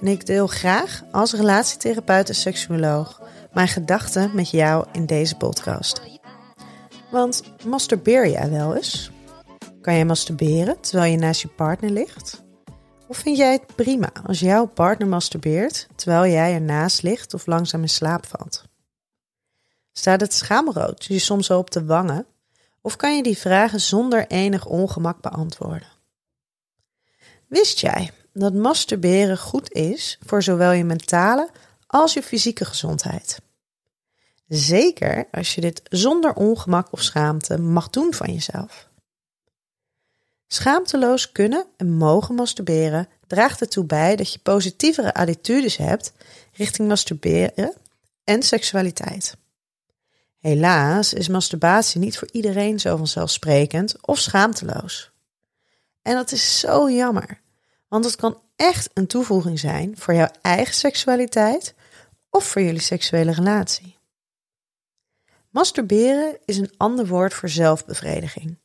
en ik deel graag als relatietherapeut en seksuoloog mijn gedachten met jou in deze podcast. Want masturbeer jij wel eens? Kan je masturberen terwijl je naast je partner ligt? Of vind jij het prima als jouw partner masturbeert terwijl jij ernaast ligt of langzaam in slaap valt? Staat het schaamrood je soms zo op de wangen? Of kan je die vragen zonder enig ongemak beantwoorden? Wist jij dat masturberen goed is voor zowel je mentale als je fysieke gezondheid? Zeker als je dit zonder ongemak of schaamte mag doen van jezelf. Schaamteloos kunnen en mogen masturberen draagt ertoe bij dat je positievere attitudes hebt richting masturberen en seksualiteit. Helaas is masturbatie niet voor iedereen zo vanzelfsprekend of schaamteloos. En dat is zo jammer, want het kan echt een toevoeging zijn voor jouw eigen seksualiteit of voor jullie seksuele relatie. Masturberen is een ander woord voor zelfbevrediging.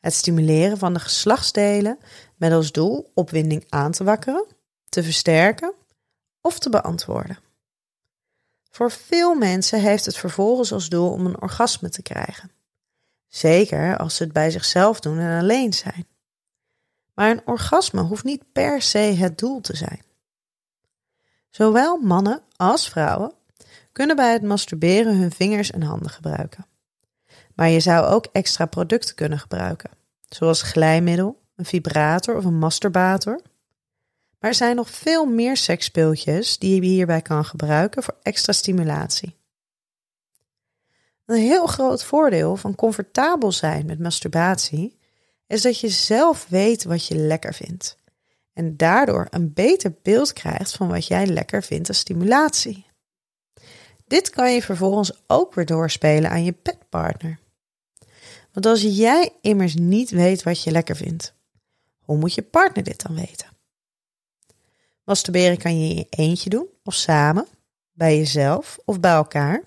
Het stimuleren van de geslachtsdelen met als doel opwinding aan te wakkeren, te versterken of te beantwoorden. Voor veel mensen heeft het vervolgens als doel om een orgasme te krijgen. Zeker als ze het bij zichzelf doen en alleen zijn. Maar een orgasme hoeft niet per se het doel te zijn. Zowel mannen als vrouwen kunnen bij het masturberen hun vingers en handen gebruiken. Maar je zou ook extra producten kunnen gebruiken, zoals glijmiddel, een vibrator of een masturbator. Maar er zijn nog veel meer seksspeeltjes die je hierbij kan gebruiken voor extra stimulatie. Een heel groot voordeel van comfortabel zijn met masturbatie is dat je zelf weet wat je lekker vindt en daardoor een beter beeld krijgt van wat jij lekker vindt als stimulatie. Dit kan je vervolgens ook weer doorspelen aan je petpartner. Want als jij immers niet weet wat je lekker vindt, hoe moet je partner dit dan weten? Masturberen kan je in je eentje doen of samen, bij jezelf of bij elkaar.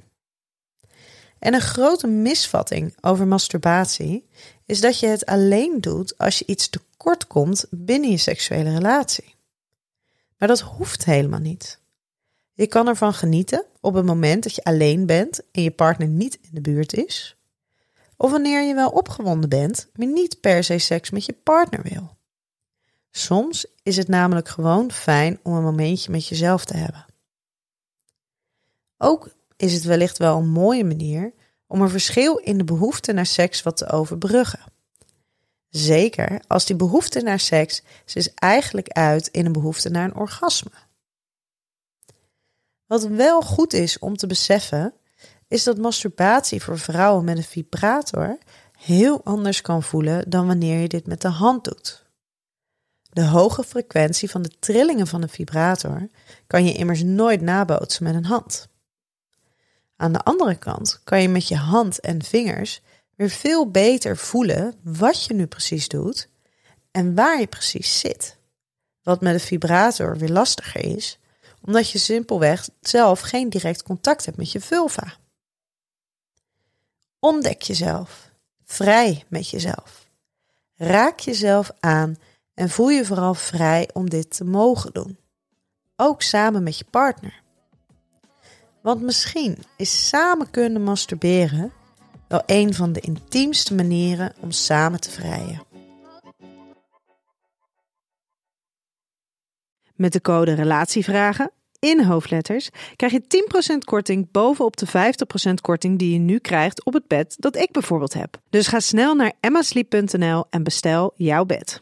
En een grote misvatting over masturbatie is dat je het alleen doet als je iets tekort komt binnen je seksuele relatie. Maar dat hoeft helemaal niet. Je kan ervan genieten op het moment dat je alleen bent en je partner niet in de buurt is. Of wanneer je wel opgewonden bent, maar niet per se seks met je partner wil. Soms is het namelijk gewoon fijn om een momentje met jezelf te hebben. Ook is het wellicht wel een mooie manier om een verschil in de behoefte naar seks wat te overbruggen. Zeker als die behoefte naar seks zich eigenlijk uit in een behoefte naar een orgasme. Wat wel goed is om te beseffen, is dat masturbatie voor vrouwen met een vibrator heel anders kan voelen dan wanneer je dit met de hand doet. De hoge frequentie van de trillingen van een vibrator kan je immers nooit nabootsen met een hand. Aan de andere kant kan je met je hand en vingers weer veel beter voelen wat je nu precies doet en waar je precies zit. Wat met een vibrator weer lastiger is, omdat je simpelweg zelf geen direct contact hebt met je vulva. Ontdek jezelf, vrij met jezelf. Raak jezelf aan en voel je vooral vrij om dit te mogen doen. Ook samen met je partner. Want misschien is samen kunnen masturberen wel een van de intiemste manieren om samen te vrijen. Met de code Relatievragen in hoofdletters, krijg je 10% korting bovenop de 50% korting die je nu krijgt op het bed dat ik bijvoorbeeld heb. Dus ga snel naar emmasleep.nl en bestel jouw bed.